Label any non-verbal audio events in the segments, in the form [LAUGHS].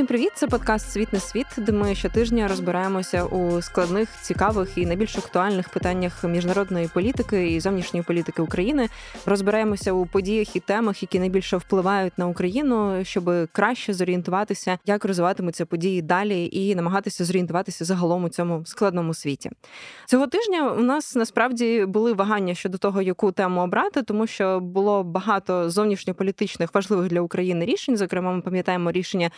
Усім привіт! Це подкаст Світ не світ, де ми щотижня розбираємося у складних, цікавих і найбільш актуальних питаннях міжнародної політики і зовнішньої політики України. Розбираємося у подіях і темах, які найбільше впливають на Україну, щоб краще зорієнтуватися, як розвиватимуться події далі, і намагатися зорієнтуватися загалом у цьому складному світі. Цього тижня у нас насправді були вагання щодо того, яку тему обрати, тому що було багато зовнішньополітичних важливих для України рішень. Зокрема, ми пам'ятаємо рішення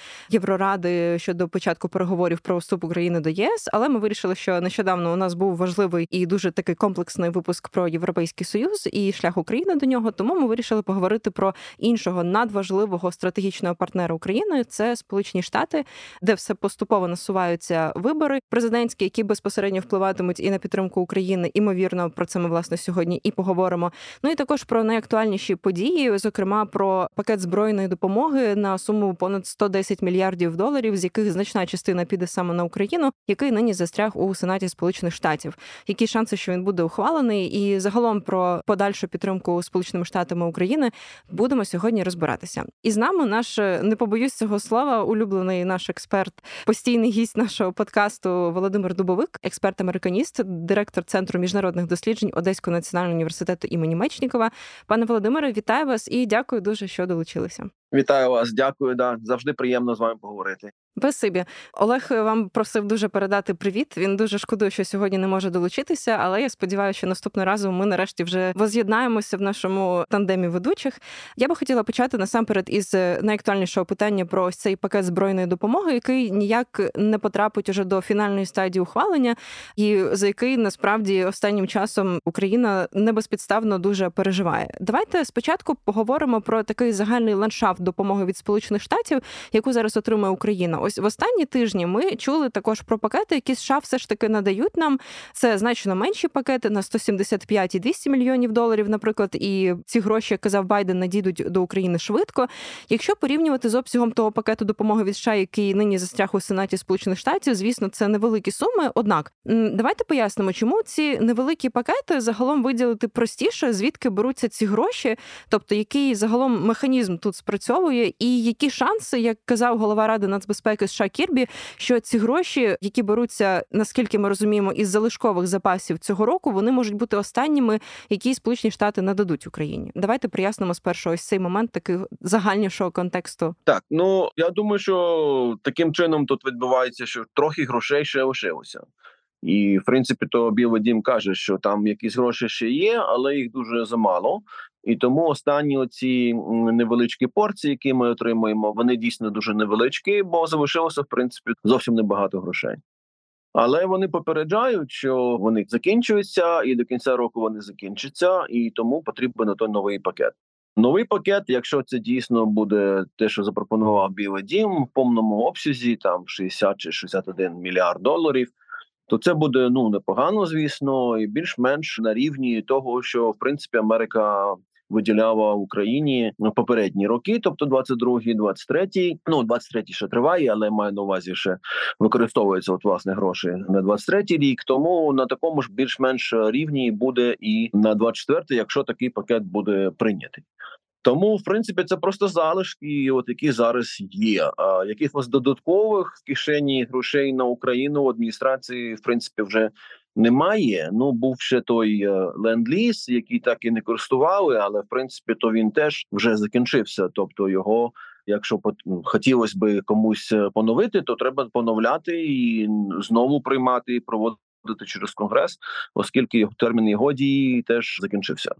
Євроради щодо початку переговорів про вступ України до ЄС, але ми вирішили, що нещодавно у нас був важливий і дуже такий комплексний випуск про європейський союз і шлях України до нього. Тому ми вирішили поговорити про іншого надважливого стратегічного партнера України це Сполучені Штати, де все поступово насуваються вибори президентські, які безпосередньо впливатимуть і на підтримку України. Імовірно, про це ми власне сьогодні і поговоримо. Ну і також про найактуальніші події, зокрема про пакет збройної допомоги на суму понад 110 мільярдів мільярдів доларів, з яких значна частина піде саме на Україну, який нині застряг у Сенаті Сполучених Штатів. Які шанси, що він буде ухвалений, і загалом про подальшу підтримку Сполученими Штатами України будемо сьогодні розбиратися. І з нами наш не побоюсь цього слова, улюблений наш експерт, постійний гість нашого подкасту Володимир Дубовик, експерт-американіст, директор центру міжнародних досліджень Одеського національного університету імені Мечнікова. Пане Володимире, вітаю вас і дякую дуже, що долучилися. Вітаю вас, дякую. Да завжди приємно з вами поговорити. Спасибі. Олег вам просив дуже передати привіт. Він дуже шкодує, що сьогодні не може долучитися, але я сподіваюся, що наступного разу ми нарешті вже воз'єднаємося в нашому тандемі ведучих. Я би хотіла почати насамперед із найактуальнішого питання про ось цей пакет збройної допомоги, який ніяк не потрапить уже до фінальної стадії ухвалення, і за який насправді останнім часом Україна не безпідставно дуже переживає. Давайте спочатку поговоримо про такий загальний ландшафт допомоги від Сполучених Штатів, яку зараз отримує Україна. Ось в останні тижні ми чули також про пакети, які США все ж таки надають нам. Це значно менші пакети на 175 і 200 мільйонів доларів, наприклад, і ці гроші, як казав Байден, надійдуть до України швидко. Якщо порівнювати з обсягом того пакету допомоги від США, який нині застряг у Сенаті Сполучених Штатів, звісно, це невеликі суми. Однак давайте пояснимо, чому ці невеликі пакети загалом виділити простіше, звідки беруться ці гроші, тобто який загалом механізм тут спрацьовує, і які шанси, як казав голова ради нацбезпеки безпеки США Кірбі, що ці гроші, які беруться, наскільки ми розуміємо, із залишкових запасів цього року, вони можуть бути останніми, які Сполучені Штати нададуть Україні. Давайте прояснимо спершу ось цей момент таких загальнішого контексту. Так ну я думаю, що таким чином тут відбувається, що трохи грошей ще лишилося. І в принципі, то Білий Дім каже, що там якісь гроші ще є, але їх дуже замало. І тому останні оці невеличкі порції, які ми отримуємо, вони дійсно дуже невеличкі, бо залишилося в принципі зовсім небагато грошей. Але вони попереджають, що вони закінчуються, і до кінця року вони закінчаться, і тому потрібен той новий пакет. Новий пакет, якщо це дійсно буде те, що запропонував Білий Дім в повному обсязі, там 60 чи 61 мільярд доларів то це буде ну непогано, звісно, і більш-менш на рівні того, що в принципі Америка. Виділяла Україні на попередні роки, тобто 22-й, 23-й, ну 23-й ще триває, але маю на увазі ще використовуються от власне гроші на 23-й рік. Тому на такому ж більш-менш рівні буде і на 24-й, якщо такий пакет буде прийнятий. Тому, в принципі, це просто залишки, от які зараз є. А якихось додаткових в кишені грошей на Україну адміністрації в принципі вже немає. Ну був ще той е, ленд-ліз, який так і не користували, але в принципі то він теж вже закінчився. Тобто його, якщо ну, хотілося би комусь е, поновити, то треба поновляти і знову приймати і проводити через конгрес, оскільки його термін його дії теж закінчився.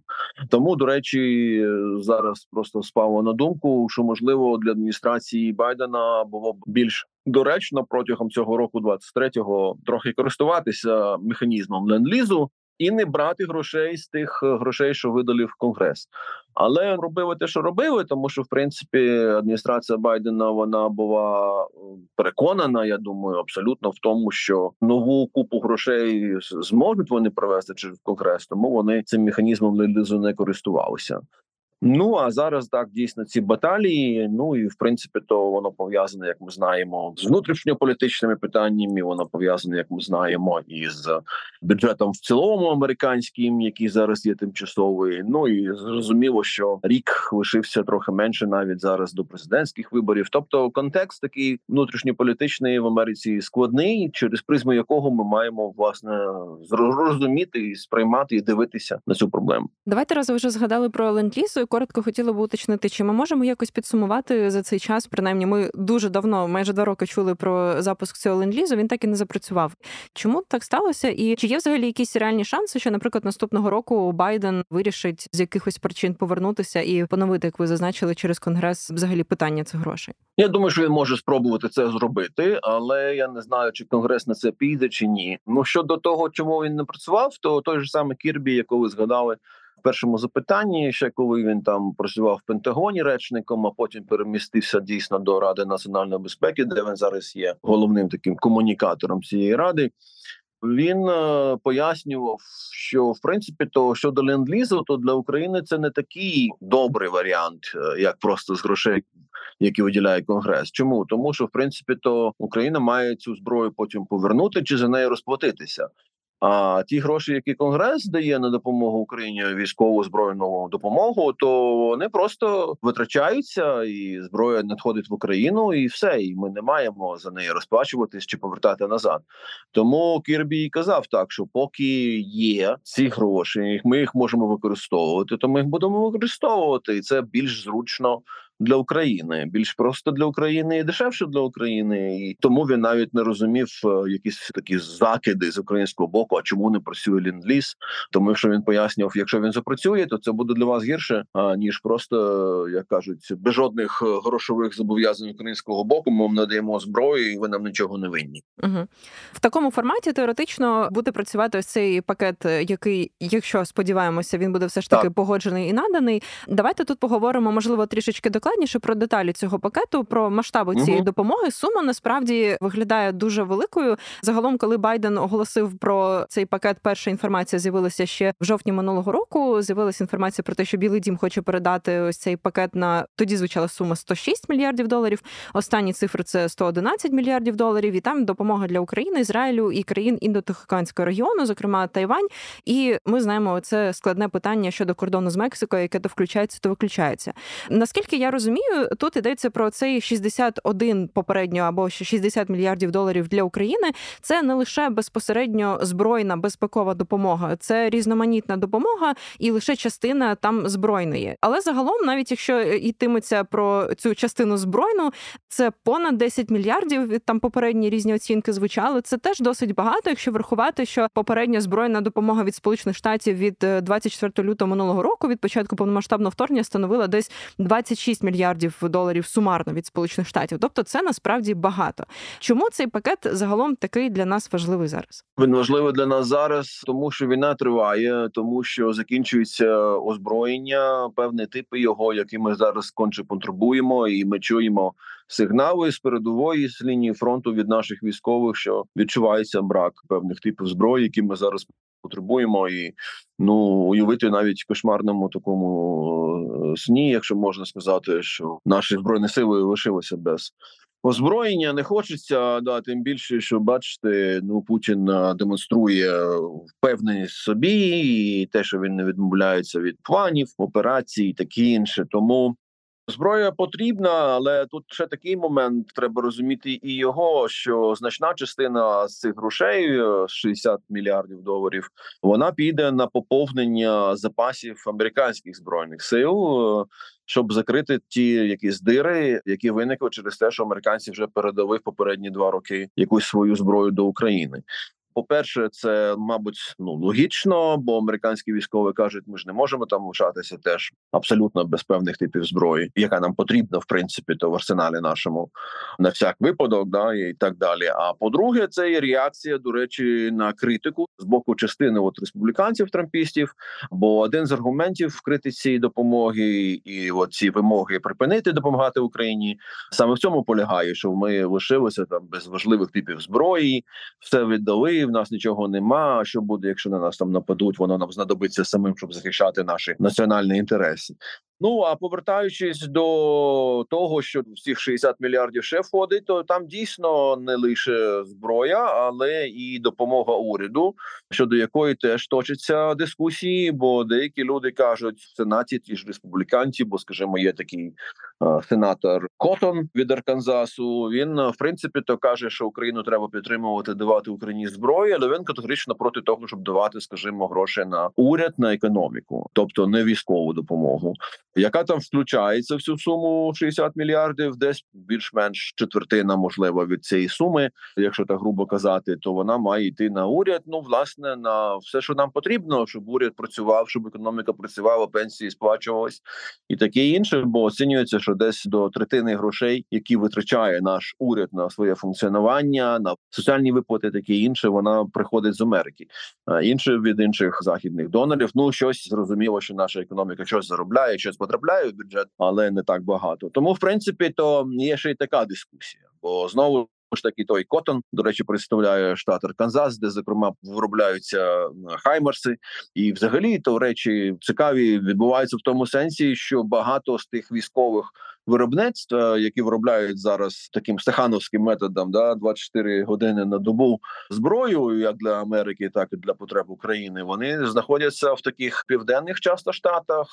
Тому до речі, зараз просто спало на думку, що можливо для адміністрації Байдена було б більш доречно протягом цього року, 23-го, трохи користуватися механізмом ленд-лізу і не брати грошей з тих е, грошей, що видали в конгрес. Але робили те, що робили, тому що в принципі адміністрація Байдена вона була е, переконана. Я думаю, абсолютно в тому, що нову купу грошей зможуть вони провести через конгрес, тому вони цим механізмом не користувалися. Ну а зараз так дійсно ці баталії. Ну і в принципі, то воно пов'язане, як ми знаємо, з внутрішньополітичними питаннями. Воно пов'язане, як ми знаємо, із бюджетом в цілому американським, який зараз є тимчасовий. Ну і зрозуміло, що рік лишився трохи менше навіть зараз до президентських виборів. Тобто, контекст такий внутрішньополітичний в Америці складний, через призму якого ми маємо власне зрозуміти і сприймати і дивитися на цю проблему. Давайте раз вже згадали про ленд-ліз, коротко хотіла б уточнити, чи ми можемо якось підсумувати за цей час. Принаймні, ми дуже давно, майже два роки, чули про запуск цього ленд-лізу, Він так і не запрацював. Чому так сталося? І чи є взагалі якісь реальні шанси, що, наприклад, наступного року Байден вирішить з якихось причин повернутися і поновити, як ви зазначили, через конгрес взагалі питання цих грошей? Я думаю, що він може спробувати це зробити, але я не знаю, чи конгрес на це піде чи ні. Ну щодо того, чому він не працював, то той же саме Кірбі, якого ви згадали першому запитанні, ще коли він там працював в Пентагоні речником, а потім перемістився дійсно до Ради національної безпеки, де він зараз є головним таким комунікатором цієї ради. Він е, пояснював, що в принципі то щодо ленд-лізу, то для України це не такий добрий варіант, е, як просто з грошей, які виділяє конгрес. Чому тому, що в принципі то Україна має цю зброю потім повернути чи за нею розплатитися. А ті гроші, які конгрес дає на допомогу Україні військову збройну допомогу, то вони просто витрачаються, і зброя надходить в Україну, і все. І ми не маємо за неї розплачуватись чи повертати назад. Тому Кірбі казав так, що поки є ці гроші, ми їх можемо використовувати, то ми їх будемо використовувати, і це більш зручно для України, більш просто для України і дешевше для України, і тому він навіть не розумів е, якісь такі закиди з українського боку. А чому не працює ліндліз? Тому що він пояснював, якщо він запрацює, то це буде для вас гірше ніж просто як кажуть, без жодних е, грошових зобов'язань українського боку. Ми вам надаємо зброю, і ви нам нічого не винні. Угу. В такому форматі теоретично буде працювати ось цей пакет, е, який, якщо сподіваємося, він буде все ж таки так. погоджений і наданий. Давайте тут поговоримо, можливо, трішечки докладніше докладніше про деталі цього пакету, про масштаби цієї угу. допомоги. Сума насправді виглядає дуже великою. Загалом, коли Байден оголосив про цей пакет, перша інформація з'явилася ще в жовтні минулого року. З'явилася інформація про те, що Білий Дім хоче передати ось цей пакет на тоді звучала сума 106 мільярдів доларів. Останні цифри це 111 мільярдів доларів. І там допомога для України, Ізраїлю і країн індотихоокеанського регіону, зокрема Тайвань. І ми знаємо це складне питання щодо кордону з Мексикою, яке то включається, то виключається. Наскільки я розумію, тут йдеться про цей 61 попередньо або ще 60 мільярдів доларів для України. Це не лише безпосередньо збройна безпекова допомога, це різноманітна допомога і лише частина там збройної. Але загалом, навіть якщо йтиметься про цю частину збройну, це понад 10 мільярдів. Там попередні різні оцінки звучали. Це теж досить багато, якщо врахувати, що попередня збройна допомога від сполучених штатів від 24 е, лютого минулого року від початку повномасштабного вторгнення становила десь 26 мільярдів мільярдів доларів сумарно від сполучених штатів. Тобто, це насправді багато. Чому цей пакет загалом такий для нас важливий зараз? Він важливий для нас зараз, тому що війна триває, тому що закінчується озброєння, певні типи його, які ми зараз конче потребуємо, і ми чуємо сигнали з передової з лінії фронту від наших військових, що відчувається брак певних типів зброї, які ми зараз потребуємо, і ну уявити навіть в кошмарному такому е, сні, якщо можна сказати, що наші збройні сили лишилися без. Озброєння не хочеться, да тим більше, що бачите, ну Путін е, демонструє впевненість собі, і те, що він не відмовляється від планів, операцій, і таке інше. Тому Зброя потрібна, але тут ще такий момент треба розуміти і його, що значна частина з цих грошей 60 е, мільярдів доларів, вона піде на поповнення запасів американських збройних сил, е, щоб закрити ті якісь дири, які виникли через те, що американці вже передали в попередні два роки якусь свою зброю до України. По перше, це мабуть ну логічно, бо американські військові кажуть, ми ж не можемо там лишатися теж абсолютно без певних типів зброї, яка нам потрібна, в принципі, то в арсеналі нашому на всяк випадок, да і так далі. А по-друге, це є реакція, до речі, на критику з боку частини от республіканців трампістів. Бо один з аргументів в критиці допомоги і от ці вимоги припинити допомагати Україні саме в цьому полягає, що ми лишилися там без важливих типів зброї, все віддали в нас нічого нема. Що буде, якщо на нас там нападуть? Воно нам знадобиться самим, щоб захищати наші національні інтереси. Ну а повертаючись до того, що всіх 60 мільярдів ще входить, то там дійсно не лише зброя, але і допомога уряду, щодо якої теж точаться дискусії. Бо деякі люди кажуть в сенаті ті ж республіканці, бо скажімо, є такий сенатор Котон від Арканзасу. Він в принципі то каже, що Україну треба підтримувати, давати Україні зброю, але він категорично проти того, щоб давати, скажімо, гроші на уряд на економіку, тобто не військову допомогу яка там включається в цю суму 60 мільярдів, десь більш-менш четвертина, можливо, від цієї суми, якщо так грубо казати, то вона має йти на уряд. Ну, власне, на все, що нам потрібно, щоб уряд працював, щоб економіка працювала, пенсії сплачувались і таке інше. Бо оцінюється, що десь до третини грошей, які витрачає наш уряд на своє функціонування, на соціальні виплати, таке інше, вона приходить з Америки, а інше від інших західних донорів. Ну щось зрозуміло, що наша економіка щось заробляє, щось потрапляє в бюджет, але не так багато. Тому, в принципі, то є ще й така дискусія, бо знову. Ж таки, той Котон, до речі, представляє штат Арканзас, де зокрема виробляються хаймерси, і взагалі то речі цікаві відбуваються в тому сенсі, що багато з тих військових виробництв, які виробляють зараз таким стахановським методом, да 24 години на добу зброю, як для Америки, так і для потреб України. Вони знаходяться в таких південних часто штатах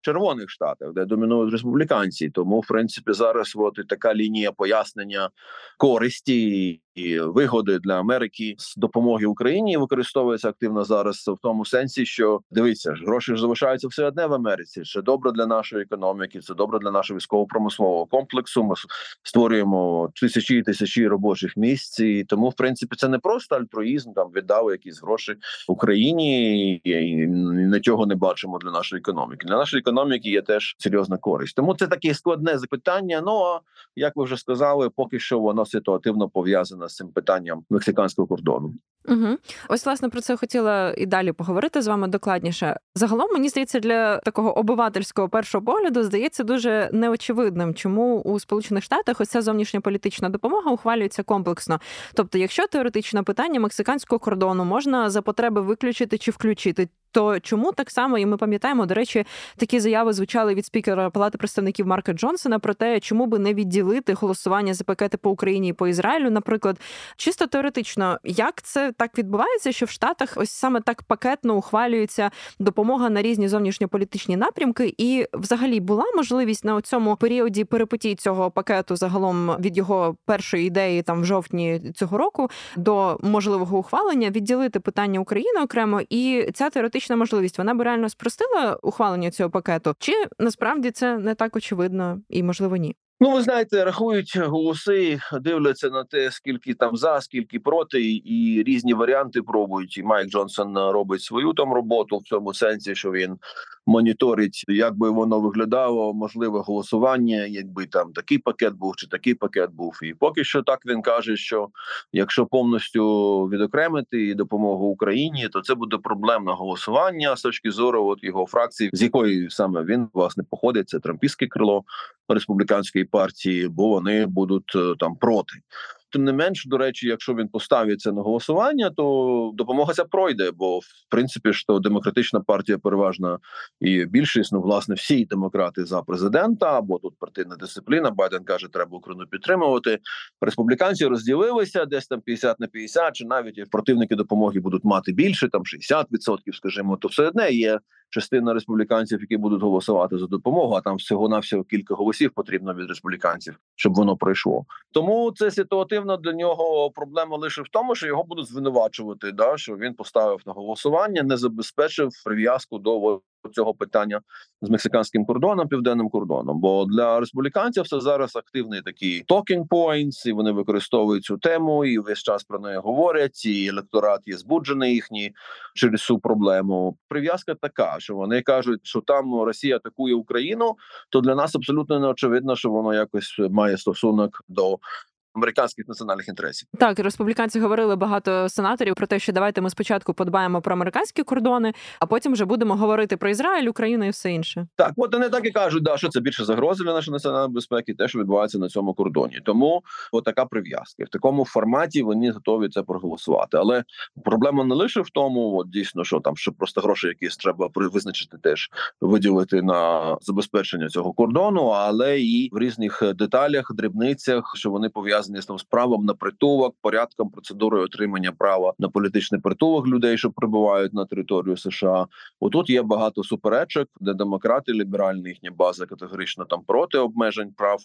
червоних штатах, де домінують республіканці. Тому, в принципі, зараз от і така лінія пояснення користі і вигоди для Америки з допомоги Україні використовується активно зараз в тому сенсі, що дивіться ж гроші ж залишаються все одне в Америці. Це добре для нашої економіки, це добре для нашого військово-промислового комплексу. Ми створюємо тисячі і тисячі робочих місць. І Тому, в принципі, це не просто альтруїзм. Там віддали якісь гроші Україні і нічого не бачимо для нашої економіки. Для нашої економіки є теж серйозна користь. Тому це таке складне запитання. Ну а як ви вже сказали, поки що воно ситуативно пов'язане з цим питанням мексиканського кордону. Угу. Ось власне про це хотіла і далі поговорити з вами докладніше. Загалом мені здається, для такого обивательського першого погляду здається дуже неочевидним, чому у Сполучених Штатах ось ця зовнішня політична допомога ухвалюється комплексно. Тобто, якщо теоретично питання мексиканського кордону можна за потреби виключити чи включити, то чому так само, і ми пам'ятаємо, до речі, такі заяви звучали від спікера Палати представників Марка Джонсона про те, чому би не відділити голосування за пакети по Україні і по Ізраїлю, наприклад, чисто теоретично, як це так відбувається, що в Штатах ось саме так пакетно ухвалюється допомога на різні зовнішньополітичні напрямки, і взагалі була можливість на цьому періоді перепотій цього пакету загалом від його першої ідеї, там в жовтні цього року, до можливого ухвалення відділити питання України окремо, і ця теоретична можливість, вона би реально спростила ухвалення цього пакету, чи насправді це не так очевидно і можливо ні? Ну, ви знаєте, рахують голоси, дивляться на те, скільки там за, скільки проти, і різні варіанти пробують. І Майк Джонсон робить свою там роботу в цьому сенсі, що він моніторить, як би воно виглядало, можливе голосування, якби там такий пакет був чи такий пакет був. І поки що так він каже, що якщо повністю відокремити допомогу Україні, то це буде проблемне голосування з точки зору от його фракції, з якої саме він власне походить. Це трампійське крило республіканської партії, бо вони будуть е, там проти. Тим не менш, до речі, якщо він поставиться на голосування, то допомога ця пройде. Бо в принципі що демократична партія переважна і більшість, ну власне, всі демократи за президента, або тут партійна дисципліна. Байден каже, треба Україну підтримувати. Республіканці розділилися десь там 50 на 50, чи навіть противники допомоги будуть мати більше, там 60%, скажімо, то все одне є частина республіканців, які будуть голосувати за допомогу. А там всього на всього кілька голосів потрібно від республіканців, щоб воно пройшло. Тому це ситуативно для нього проблема лише в тому, що його будуть звинувачувати. Да, що він поставив на голосування, не забезпечив прив'язку до цього питання з мексиканським кордоном, південним кордоном. Бо для республіканців це зараз активний такий talking points, і вони використовують цю тему і весь час про неї говорять. І електорат є збуджений їхній через цю проблему. Прив'язка така, що вони кажуть, що там Росія атакує Україну, то для нас абсолютно не очевидно, що воно якось має стосунок до американських національних інтересів. Так, республіканці говорили багато сенаторів про те, що давайте ми спочатку подбаємо про американські кордони, а потім вже будемо говорити про Ізраїль, Україну і все інше. Так, от вони так і кажуть, да, що це більше загрози для нашої національної безпеки, те, що відбувається на цьому кордоні. Тому от така прив'язка в такому форматі вони готові це проголосувати. Але проблема не лише в тому, от дійсно, що там що просто гроші, якісь треба визначити, теж виділити на забезпечення цього кордону, але і в різних деталях, дрібницях, що вони пов'язані з там з правом на притулок, порядком процедурою отримання права на політичний притулок людей, що прибувають на територію США. Отут є багато суперечок, де демократи, ліберальна їхня база категорично там проти обмежень прав.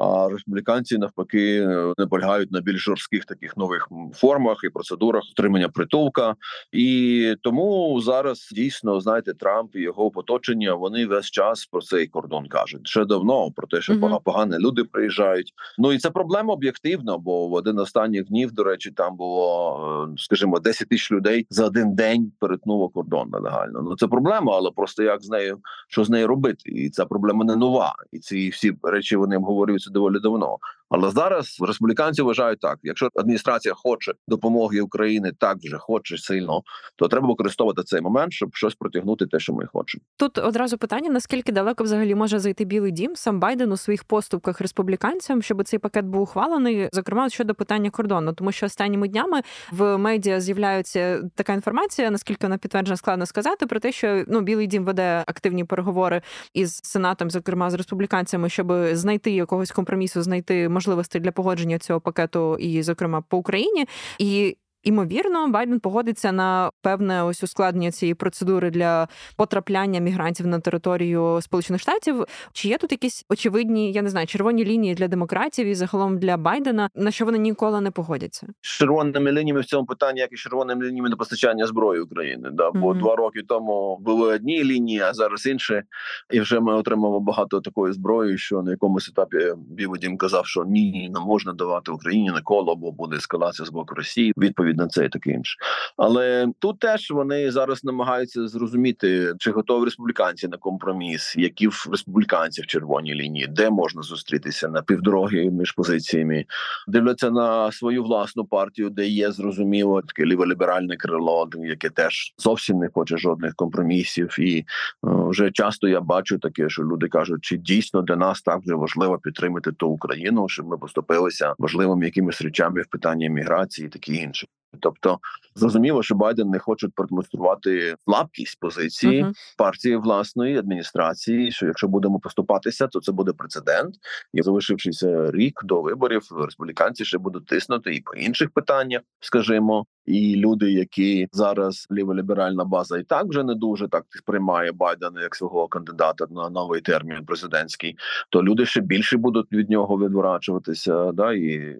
А республіканці навпаки не полягають на більш жорстких таких нових формах і процедурах отримання притулка. І тому зараз дійсно знаєте, Трамп і його оточення вони весь час про цей кордон кажуть ще давно про те, що uh-huh. погані люди приїжджають. Ну і це проблема об'єктивна, бо в один останніх днів, до речі, там було е, скажімо 10 тисяч людей за один день перетнуло кордон нелегально. Ну це проблема, але просто як з нею що з нею робити, і ця проблема не нова. І ці всі речі вони обговорюються доволі давно. Але зараз республіканці вважають так: якщо адміністрація хоче допомоги Україні, так вже хоче сильно, то треба використовувати цей момент, щоб щось протягнути, те, що ми хочемо. Тут одразу питання: наскільки далеко взагалі може зайти Білий Дім сам Байден у своїх поступках республіканцям, щоб цей пакет був ухвалений, зокрема щодо питання кордону, тому що останніми днями в медіа з'являється така інформація, наскільки вона підтверджена, складно сказати, про те, що ну Білий Дім веде активні переговори із сенатом, зокрема з республіканцями, щоб знайти якогось компромісу, знайти можливостей для погодження цього пакету, і, зокрема, по Україні. І Імовірно, Байден погодиться на певне ось ускладнення цієї процедури для потрапляння мігрантів на територію Сполучених Штатів. Чи є тут якісь очевидні, я не знаю, червоні лінії для демократів і загалом для Байдена, на що вони ніколи не погодяться? З червоними лініями в цьому питанні, як і червоними лініями на постачання зброї України. Да, бо mm-hmm. два роки тому були одні лінії, а зараз інші. І вже ми отримали багато такої зброї, що на якомусь етапі Біводім казав, що ні, не можна давати Україні ніколи, бо буде ескалація з боку Росії. Відповідь відповідь на це і таке інше. Але тут теж вони зараз намагаються зрозуміти, чи готові республіканці на компроміс, які в республіканців червоній лінії, де можна зустрітися на півдороги між позиціями, дивляться на свою власну партію, де є зрозуміло таке ліволіберальне крило, яке теж зовсім не хоче жодних компромісів. І е, вже часто я бачу таке, що люди кажуть, чи дійсно для нас так вже важливо підтримати ту Україну, щоб ми поступилися важливими якимись речами в питанні міграції, і таке інше. Тобто зрозуміло, що Байден не хоче продемонструвати слабкість позиції uh-huh. партії власної адміністрації. Що якщо будемо поступатися, то це буде прецедент. І залишившися рік до виборів, республіканці ще будуть тиснути і по інших питаннях, скажімо. І люди, які зараз ліволіберальна база, і так вже не дуже так сприймає Байдена як свого кандидата на новий термін президентський, то люди ще більше будуть від нього відворачуватися, да і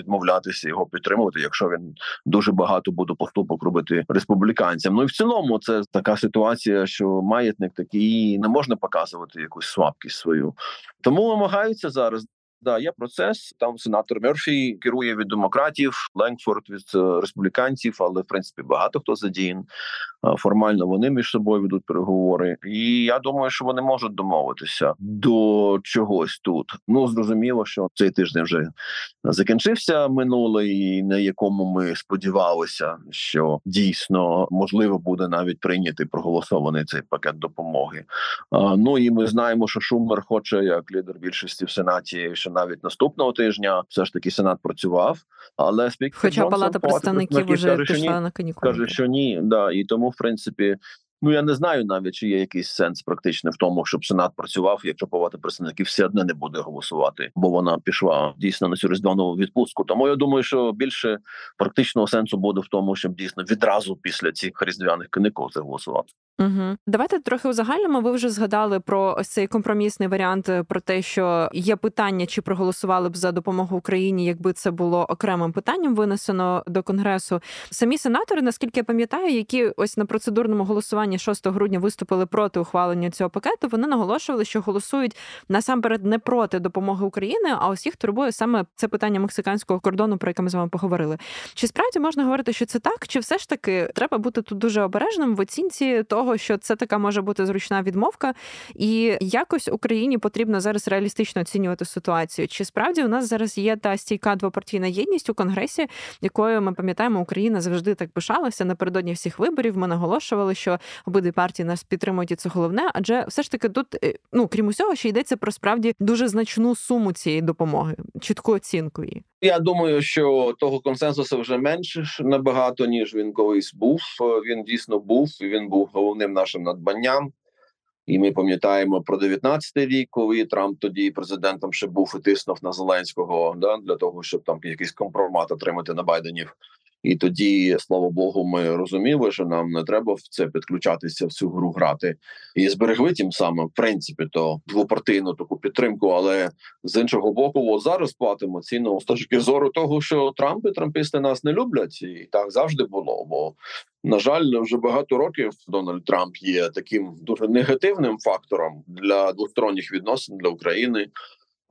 відмовлятися його підтримувати, якщо він дуже багато буде поступок робити республіканцям. Ну і в цілому це така ситуація, що маятник такий не можна показувати якусь слабкість свою, тому намагаються зараз. Да, є процес. Там сенатор Мерфі керує від демократів, Ленгфорд від е, республіканців, але в принципі багато хто задіян. Формально вони між собою ведуть переговори, і я думаю, що вони можуть домовитися до чогось тут. Ну зрозуміло, що цей тиждень вже закінчився минулий, на якому ми сподівалися, що дійсно можливо буде навіть прийняти проголосований цей пакет допомоги. Ну і ми знаємо, що Шумер хоче як лідер більшості в сенаті, що навіть наступного тижня все ж таки сенат працював, але спікер Хоча Джонсон, палата представників вже пішла на канікули. каже, що ні, да і тому в принципі. Ну я не знаю навіть чи є якийсь сенс практичний в тому, щоб сенат працював, якщо палата представників все одне не буде голосувати, бо вона пішла дійсно на цю різдвяну відпустку. Тому я думаю, що більше практичного сенсу буде в тому, щоб дійсно відразу після цих різдвяних каникул це голосувати. Угу. Давайте трохи узагальнимо. Ви вже згадали про ось цей компромісний варіант е, про те, що є питання, чи проголосували б за допомогу Україні, якби це було окремим питанням винесено до конгресу. Самі сенатори, наскільки я пам'ятаю, які ось на процедурному голосуванні 6 грудня виступили проти ухвалення цього пакету. Вони наголошували, що голосують насамперед не проти допомоги України, а їх турбує саме це питання мексиканського кордону, про яке ми з вами поговорили. Чи справді можна говорити, що це так, чи все ж таки треба бути тут дуже обережним в оцінці того? Того, що це така може бути зручна відмовка, і якось Україні потрібно зараз реалістично оцінювати ситуацію. Чи справді у нас зараз є та стійка двопартійна єдність у конгресі, якою ми пам'ятаємо, Україна завжди так пишалася напередодні всіх виборів. Ми наголошували, що обидві партії нас підтримують, і це головне, адже все ж таки тут, е, ну крім усього, ще йдеться про справді дуже значну суму цієї допомоги, чітку оцінку її. Я думаю, що того консенсусу вже менше набагато ніж він колись був. Він дійсно був і він був головним нашим надбанням. І ми пам'ятаємо про 19-й рік, коли Трамп тоді президентом ще був і тиснув на Зеленського да для того, щоб там якийсь компромат отримати на Байденів. І тоді, слава Богу, ми розуміли, що нам не треба в це підключатися в цю гру грати і зберегли тим самим в принципі то двопартійну таку підтримку. Але з іншого боку, от зараз платимо ціну з точки зору того, що Трамп і Трампісти нас не люблять, і так завжди було. Бо на жаль, вже багато років Дональд Трамп є таким дуже негативним фактором для двосторонніх відносин для України.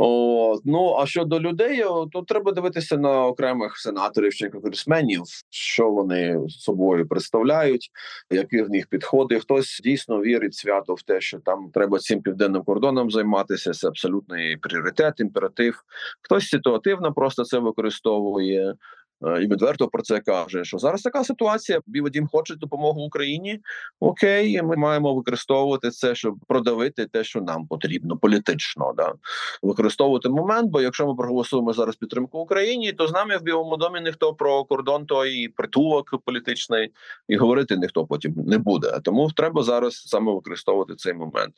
О, Ну а щодо людей, то треба дивитися на окремих сенаторів чи конгресменів, що вони собою представляють, які в них підходи. Хтось дійсно вірить свято в те, що там треба цим південним кордоном займатися. Це абсолютний пріоритет, імператив. Хтось ситуативно просто це використовує. Е, і відверто про це каже, що зараз така ситуація. Білий дім хоче допомогу Україні. Окей, ми маємо використовувати це, щоб продавити те, що нам потрібно політично. Да використовувати момент. Бо якщо ми проголосуємо зараз підтримку Україні, то з нами в Білому домі ніхто про кордон той притулок політичний і говорити ніхто потім не буде. Тому треба зараз саме використовувати цей момент.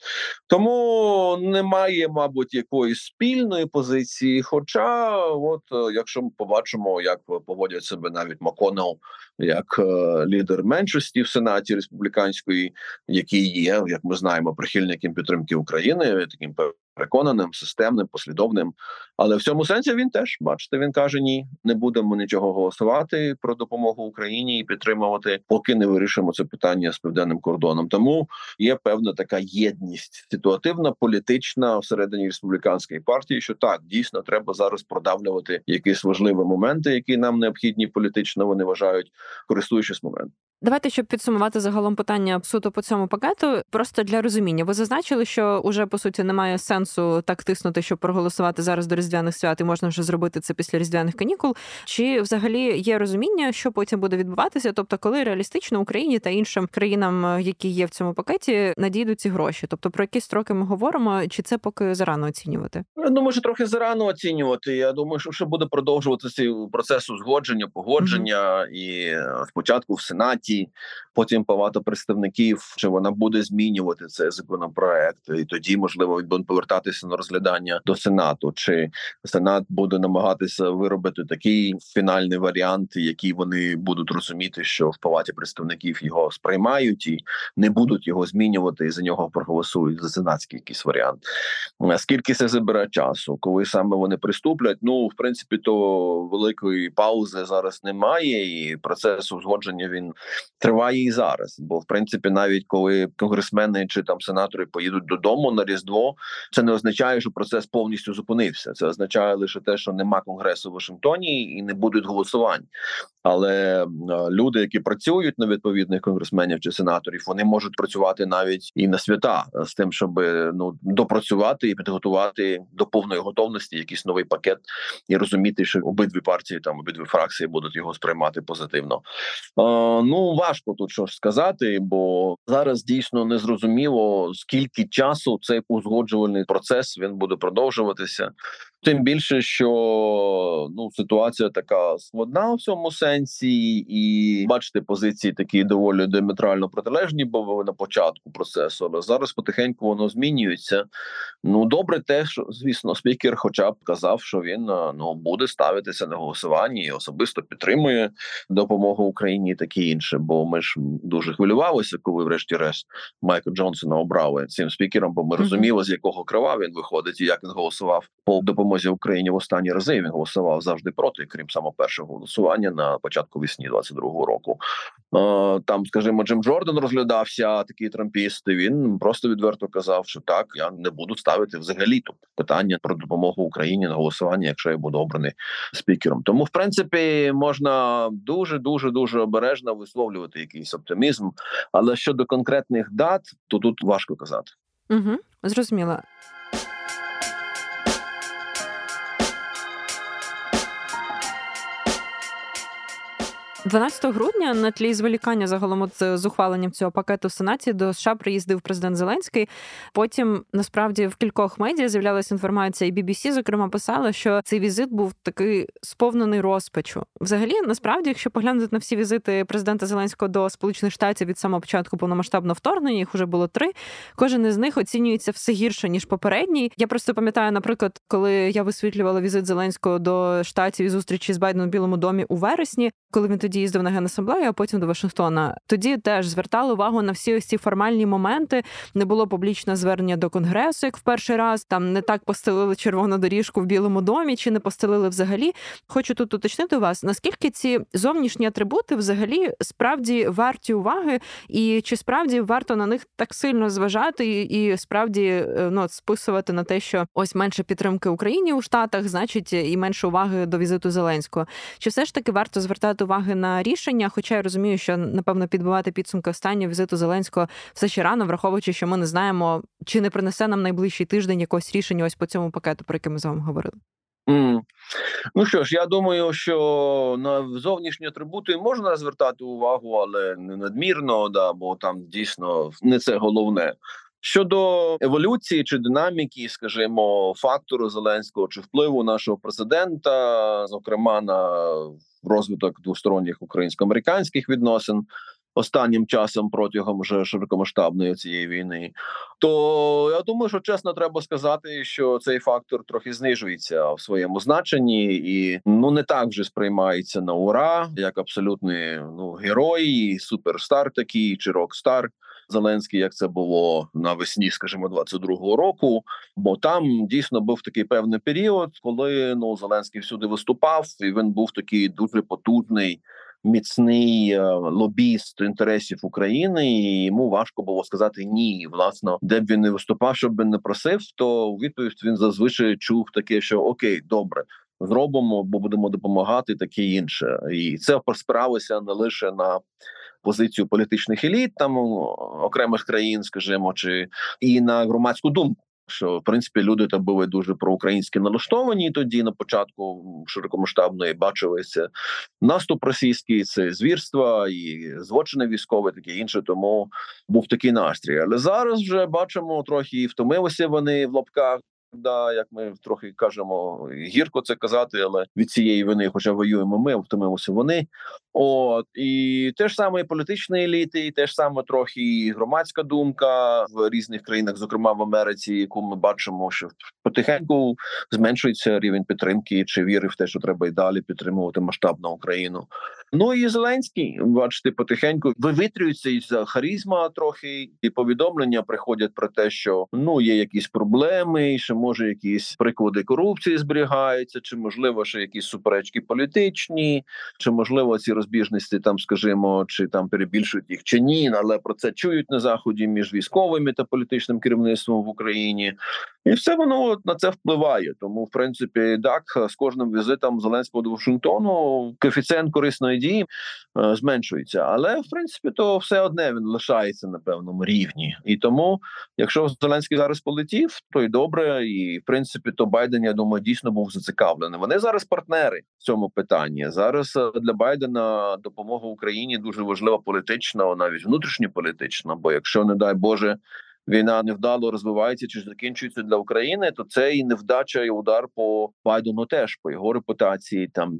Тому немає, мабуть, якоїсь спільної позиції. Хоча, от якщо ми побачимо, як поводять себе навіть Маконел як е, лідер меншості в сенаті республіканської, який є, як ми знаємо, прихильником підтримки України, таким переконаним, системним, послідовним. Але в цьому сенсі він теж бачите, він каже: ні, не будемо нічого голосувати про допомогу Україні і підтримувати, поки не вирішимо це питання з південним кордоном. Тому є певна така єдність ситуативна, політична всередині республіканської партії, що так дійсно треба зараз продавлювати якісь важливі моменти, які нам необхідні політично. Вони вважають, користуючись моментом. Давайте, щоб підсумувати загалом питання суто по цьому пакету, просто для розуміння. Ви зазначили, що уже по суті немає сенсу так тиснути, щоб проголосувати зараз до різдвяних свят, і можна вже зробити це після різдвяних канікул. Чи взагалі є розуміння, що потім буде відбуватися? Тобто, коли реалістично Україні та іншим країнам, які є в цьому пакеті, надійдуть ці гроші? Тобто про які строки ми говоримо, чи це поки зарано оцінювати? Я думаю, що трохи зарано оцінювати. Я думаю, що ще буде продовжуватися процес узгодження, погодження mm-hmm. і е, спочатку в сенаті комітеті, потім багато представників, чи вона буде змінювати цей законопроект, і тоді можливо він повертатися на розглядання до сенату, чи сенат буде намагатися виробити такий фінальний варіант, який вони будуть розуміти, що в палаті представників його сприймають і не будуть його змінювати, і за нього проголосують за сенатський якийсь варіант. Скільки це забере часу, коли саме вони приступлять? Ну в принципі, то великої паузи зараз немає, і процес узгодження він триває і зараз. Бо в принципі, навіть коли конгресмени чи там сенатори поїдуть додому на різдво, це не означає, що процес повністю зупинився. Це означає лише те, що нема конгресу в Вашингтоні і не будуть голосувань. Але люди, які працюють на відповідних конгресменів чи сенаторів, вони можуть працювати навіть і на свята з тим, щоб ну допрацювати і підготувати до повної готовності якийсь новий пакет і розуміти, що обидві партії там обидві фракції будуть його сприймати позитивно. Ну важко тут щось сказати, бо зараз дійсно не зрозуміло скільки часу цей узгоджувальний процес він буде продовжуватися. Тим більше, що ну ситуація така складна в цьому сенсі, і бачите, позиції такі доволі диаметрально протилежні, бо на початку процесу, але зараз потихеньку воно змінюється. Ну добре, те, що звісно, спікер, хоча б казав, що він ну буде ставитися на голосування і особисто підтримує допомогу Україні, і таке інше. Бо ми ж дуже хвилювалися, коли, врешті-решт, Майкла Джонсона обрали цим спікером, бо ми розуміли, з якого крива він виходить і як він голосував по допомогу допомозі Україні в останні рази. Він голосував завжди проти, крім самого першого голосування на початку весні 22-го року. Там, скажімо, Джим Джордан розглядався такий трампіст. Він просто відверто казав, що так я не буду ставити взагалі тут питання про допомогу Україні на голосування, якщо я буду обраний спікером. Тому, в принципі, можна дуже дуже дуже обережно висловлювати якийсь оптимізм. Але щодо конкретних дат, то тут важко казати. Угу, Зрозуміло. 12 грудня на тлі зволікання загалом от з ухваленням цього пакету в сенаті до США приїздив президент Зеленський. Потім насправді в кількох медіа з'являлася інформація, і BBC, зокрема, писала, що цей візит був такий сповнений розпачу. Взагалі, насправді, якщо поглянути на всі візити президента Зеленського до Сполучених Штатів від самого початку повномасштабного вторгнення, їх вже було три. Кожен із них оцінюється все гірше ніж попередній. Я просто пам'ятаю, наприклад, коли я висвітлювала візит Зеленського до штатів і зустрічі з Байденом в Білому домі у вересні, коли він тоді їздив на генасамблею, а потім до Вашингтона. Тоді теж звертали увагу на всі ось ці формальні моменти. Не було публічного звернення до конгресу, як в перший раз. Там не так постелили червону доріжку в Білому домі, чи не постелили взагалі. Хочу тут уточнити вас, наскільки ці зовнішні атрибути взагалі справді варті уваги, і чи справді варто на них так сильно зважати, і справді е, ну, списувати на те, що ось менше підтримки Україні у Штатах, значить і менше уваги до візиту Зеленського. Чи все ж таки варто звертати уваги на рішення? Хоча я розумію, що напевно підбивати підсумки останнього візиту Зеленського все ще рано, враховуючи, що ми не знаємо, чи не принесе нам найближчий тиждень якогось рішення ось по цьому пакету, про який ми з вами говорили. Mm. Ну що ж, я думаю, що на зовнішні атрибути можна звертати увагу, але не надмірно, да, бо там дійсно не це головне. Щодо еволюції чи динаміки, скажімо, фактору Зеленського чи впливу нашого президента, зокрема на розвиток двосторонніх українсько-американських відносин. Останнім часом протягом вже широкомасштабної цієї війни, то я думаю, що чесно треба сказати, що цей фактор трохи знижується в своєму значенні, і ну не так вже сприймається на ура, як абсолютний ну герой, суперстар такий чи рок-стар. Зеленський, як це було навесні, скажімо, 22-го року. Бо там дійсно був такий певний період, коли ну Зеленський всюди виступав, і він був такий дуже потужний. Міцний е, лобіст інтересів України, і йому важко було сказати ні. Власно, де б він не виступав, щоб він не просив, то у відповідь він зазвичай чув таке, що окей, добре, зробимо, бо будемо допомагати, таке інше, і це справилося не лише на позицію політичних еліт, там окремих країн, скажімо, чи і на громадську думку. Що в принципі люди там були дуже проукраїнськи налаштовані тоді на початку широкомасштабної бачилися наступ російський, це звірства і злочини військові, таке інше. Тому був такий настрій. Але зараз вже бачимо трохи і втомилися вони в лапках Да, як ми трохи кажемо, гірко це казати, але від цієї вини, хоча воюємо, ми втомилися вони. От і те ж саме і політичні еліти, і те ж саме трохи і громадська думка в різних країнах, зокрема в Америці, яку ми бачимо, що потихеньку зменшується рівень підтримки чи віри в те, що треба і далі підтримувати масштабну Україну. Ну і Зеленський, бачите, потихеньку вивітрюється із харизма трохи, і повідомлення приходять про те, що ну є якісь проблеми, що може якісь приклади корупції зберігаються, чи можливо ще якісь суперечки політичні, чи можливо ці розбіжності там, скажімо, чи там перебільшують їх чи ні, але про це чують на заході між військовими та політичним керівництвом в Україні, і все воно на це впливає. Тому, в принципі, так з кожним візитом Зеленського до Вашингтону коефіцієнт корисної дії е, зменшується, але в принципі то все одне він лишається на певному рівні, і тому, якщо Зеленський зараз полетів, то й добре, і в принципі, то Байден, я думаю, дійсно був зацікавлений. Вони зараз партнери в цьому питанні. Зараз е, для Байдена допомога Україні дуже важлива політична, навіть внутрішньополітична. Бо якщо не дай Боже війна невдало розвивається чи закінчується для України, то це і невдача і удар по Байдену теж по його репутації, там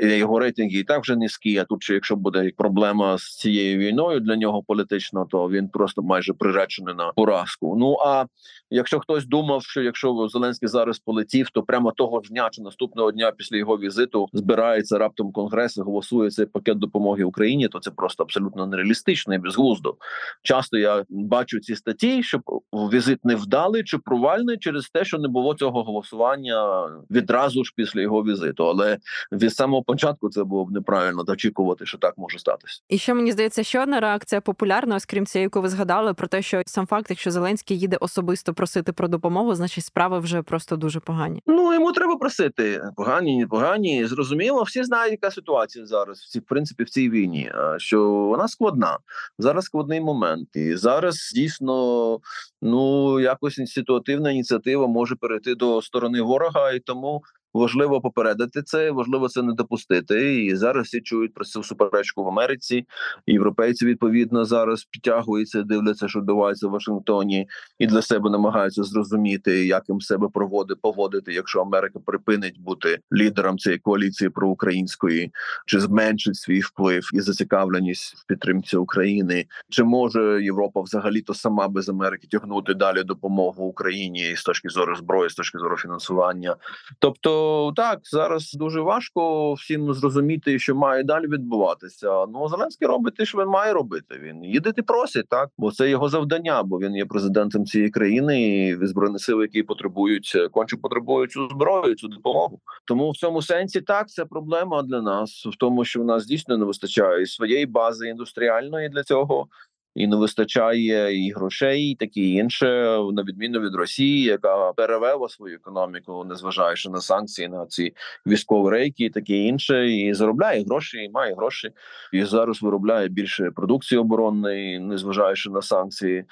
його рейтинги і так вже низькі. А тут ще якщо буде проблема з цією війною для нього політично, то він просто майже приречений на поразку. Ну а якщо хтось думав, що якщо Зеленський зараз полетів, то прямо того ж дня чи наступного дня після його візиту збирається раптом конгрес і голосує цей пакет допомоги Україні, то це просто абсолютно нереалістично і безглуздо. Часто я бачу ці статті ті, щоб візит не вдалий чи провальний через те, що не було цього голосування відразу ж після його візиту. Але від самого початку це було б неправильно очікувати, що так може статися. І що мені здається, ще одна реакція популярна, окрім цієї, яку ви згадали, про те, що сам факт, якщо Зеленський їде особисто просити про допомогу, значить справи вже просто дуже погані. Ну йому треба просити погані, не погані. Зрозуміло, всі знають, яка ситуація зараз в цій в принципі в цій війні. Що вона складна зараз складний момент, і зараз дійсно ну якось інституативна ініціатива може перейти до сторони ворога, і тому Важливо попередити це, важливо це не допустити. І зараз всі чують про цю суперечку в Америці. Європейці відповідно зараз підтягуються, дивляться, що відбувається в Вашингтоні, і для себе намагаються зрозуміти, як їм себе проводити, поводити, якщо Америка припинить бути лідером цієї коаліції проукраїнської, чи зменшить свій вплив і зацікавленість в підтримці України, чи може Європа взагалі то сама без Америки тягнути далі допомогу Україні з точки зору зброї, з точки зору фінансування, тобто так зараз дуже важко всім зрозуміти, що має далі відбуватися. Ну Зеленський робить те, що він має робити. Він і просить, так бо це його завдання, бо він є президентом цієї країни і збройні сили, які потребують конче потребують цю зброю, цю допомогу. Тому в цьому сенсі так це проблема для нас в тому, що в нас дійсно не вистачає своєї бази індустріальної для цього і не вистачає і грошей, і таке інше, на відміну від Росії, яка перевела свою економіку, незважаючи на санкції на ці військові рейки, і таке інше, і заробляє гроші, і має гроші, і зараз виробляє більше продукції оборонної, незважаючи на санкції.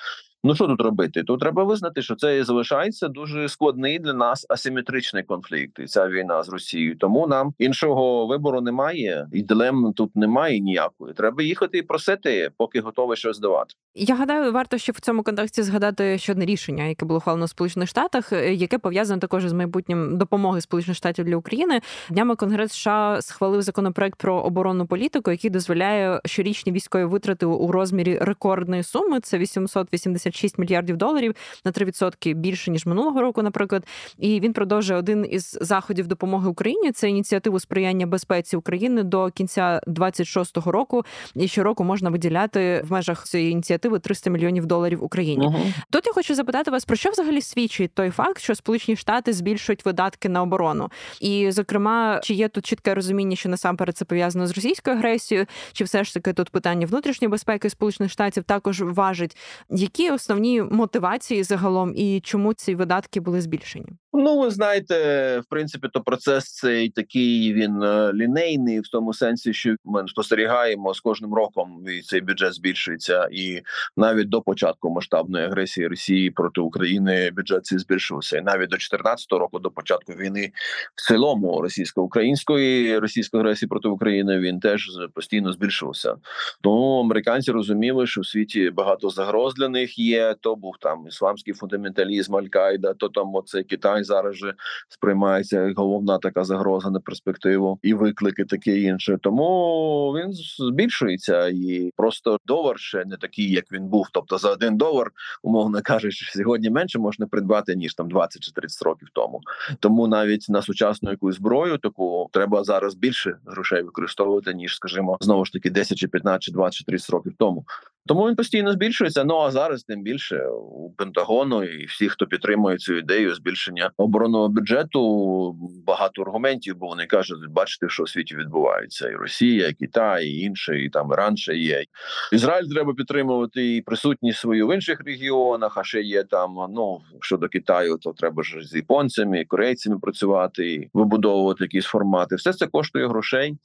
Ну що тут робити? Тут треба визнати, що це залишається дуже складний для нас асиметричний конфлікт. І ця війна з Росією. Тому нам іншого вибору немає, і дилем тут немає ніякої. Треба їхати і просити, поки готові щось давати. Я гадаю, варто ще в цьому контексті згадати ще одне рішення, яке було ухвалено в Сполучених Штатах, е, яке пов'язане також з майбутнім допомоги Сполучених Штатів для України. Днями Конгрес США схвалив законопроект про оборонну політику, який дозволяє щорічні військові витрати у розмірі рекордної суми. Це 880 26 мільярдів доларів на 3% більше ніж минулого року, наприклад. І він продовжує один із заходів допомоги Україні. Це ініціативу сприяння безпеці України до кінця 26-го року. І щороку можна виділяти в межах цієї ініціативи 300 мільйонів доларів Україні. Uh-huh. Тут я хочу запитати вас про що взагалі свідчить той факт, що Сполучені Штати збільшують видатки на оборону, і зокрема, чи є тут чітке розуміння, що насамперед це пов'язано з російською агресією, чи все ж таки тут питання внутрішньої безпеки Сполучених Штатів також важить, які основні мотивації загалом і чому ці видатки були збільшені? Ну, ви знаєте, в принципі, то процес цей такий він е, лінейний, в тому сенсі, що ми спостерігаємо з кожним роком і цей бюджет збільшується, і навіть до початку масштабної агресії Росії проти України бюджет цей збільшувався. І навіть до 2014 року, до початку війни в цілому російсько-української російської агресії проти України він теж постійно збільшувався. Тому американці розуміли, що в світі багато загроз для них є. То був там ісламський фундаменталізм, Аль-Каїда, то там оце Китай зараз же сприймається як головна така загроза на перспективу і виклики таке інше. Тому він збільшується і просто долар ще не такий, як він був. Тобто за один долар, умовно кажучи, сьогодні менше можна придбати ніж там 20 чи 30 років тому. Тому навіть на сучасну якусь зброю таку треба зараз більше грошей використовувати ніж, скажімо, знову ж таки 10 чи 15, чи 20 чи 30 років тому. Тому він постійно збільшується. Ну а зараз тим більше у Пентагону і всі, хто підтримує цю ідею збільшення оборонного бюджету, багато аргументів, бо вони кажуть, бачите, що у світі відбувається, і Росія, і Китай, і інше, і там Іран є. Ізраїль треба підтримувати і присутність свою в інших регіонах. А ще є там. Ну щодо Китаю, то треба ж з японцями, і корейцями працювати, і вибудовувати якісь формати. Все це коштує грошей.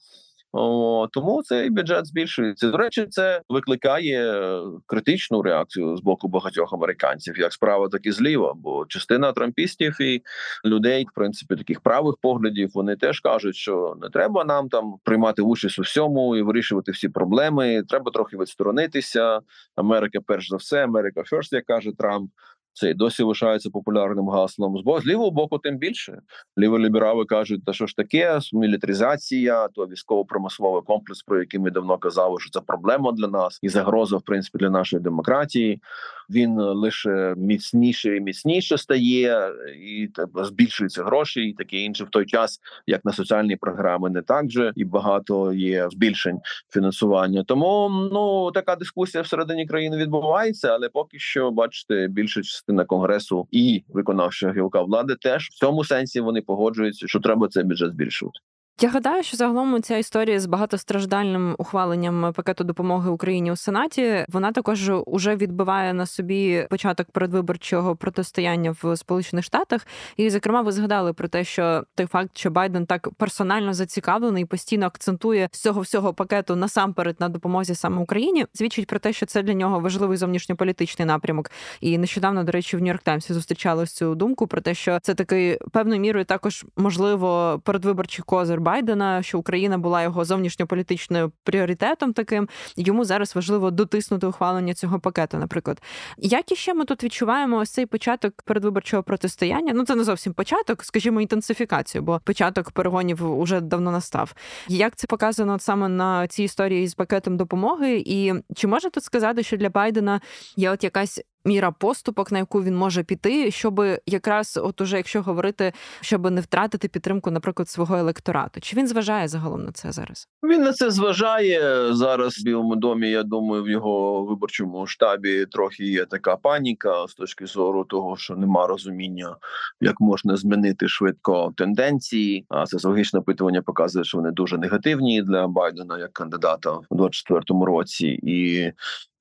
О, Тому цей бюджет збільшується. До речі, це викликає е, критичну реакцію з боку багатьох американців, як справа, так і зліва. Бо частина трампістів і людей, в принципі, таких правих поглядів, вони теж кажуть, що не треба нам там приймати участь у всьому і вирішувати всі проблеми. Треба трохи відсторонитися. Америка, перш за все, Америка first, як каже Трамп. Це досі лишається популярним гаслом. З лівого боку, тим більше ліволіберали кажуть, та що ж таке мілітаризація, то військово-промисловий комплекс, про який ми давно казали, що це проблема для нас і загроза в принципі для нашої демократії. Він лише міцніше і міцніше стає, і збільшуються гроші, і таке інше в той час, як на соціальні програми, не так же і багато є збільшень фінансування. Тому ну така дискусія всередині країни відбувається, але поки що бачите, більша частина конгресу і виконавча гілка влади теж в цьому сенсі вони погоджуються, що треба цей бюджет збільшувати. Я гадаю, що загалом ця історія з багатостраждальним ухваленням пакету допомоги Україні у Сенаті вона також уже відбиває на собі початок передвиборчого протистояння в Сполучених Штатах. І, зокрема, ви згадали про те, що той факт, що Байден так персонально зацікавлений, постійно акцентує з цього всього пакету насамперед на допомозі саме Україні, свідчить про те, що це для нього важливий зовнішньополітичний напрямок. І нещодавно, до речі, в Нью-Йорк Таймсі зустрічали цю думку про те, що це такий певною мірою також можливо передвиборчий козир. Байдена, що Україна була його зовнішньополітичною пріоритетом таким. Йому зараз важливо дотиснути ухвалення цього пакету. Наприклад, як іще ми тут відчуваємо ось цей початок передвиборчого протистояння? Ну це не зовсім початок, скажімо, інтенсифікацію, бо початок перегонів уже давно настав. Як це показано саме на цій історії з пакетом допомоги? І чи можна тут сказати, що для Байдена є от якась міра поступок, на яку він може піти, щоб якраз, от уже якщо говорити, щоб не втратити підтримку, наприклад, свого електорату, чи він зважає загалом на це зараз? Він на це зважає зараз. в Білому домі. Я думаю, в його виборчому штабі трохи є така паніка з точки зору того, що нема розуміння, як можна змінити швидко тенденції. А соціологічне опитування показує, що вони дуже негативні для Байдена як кандидата в 24-му році і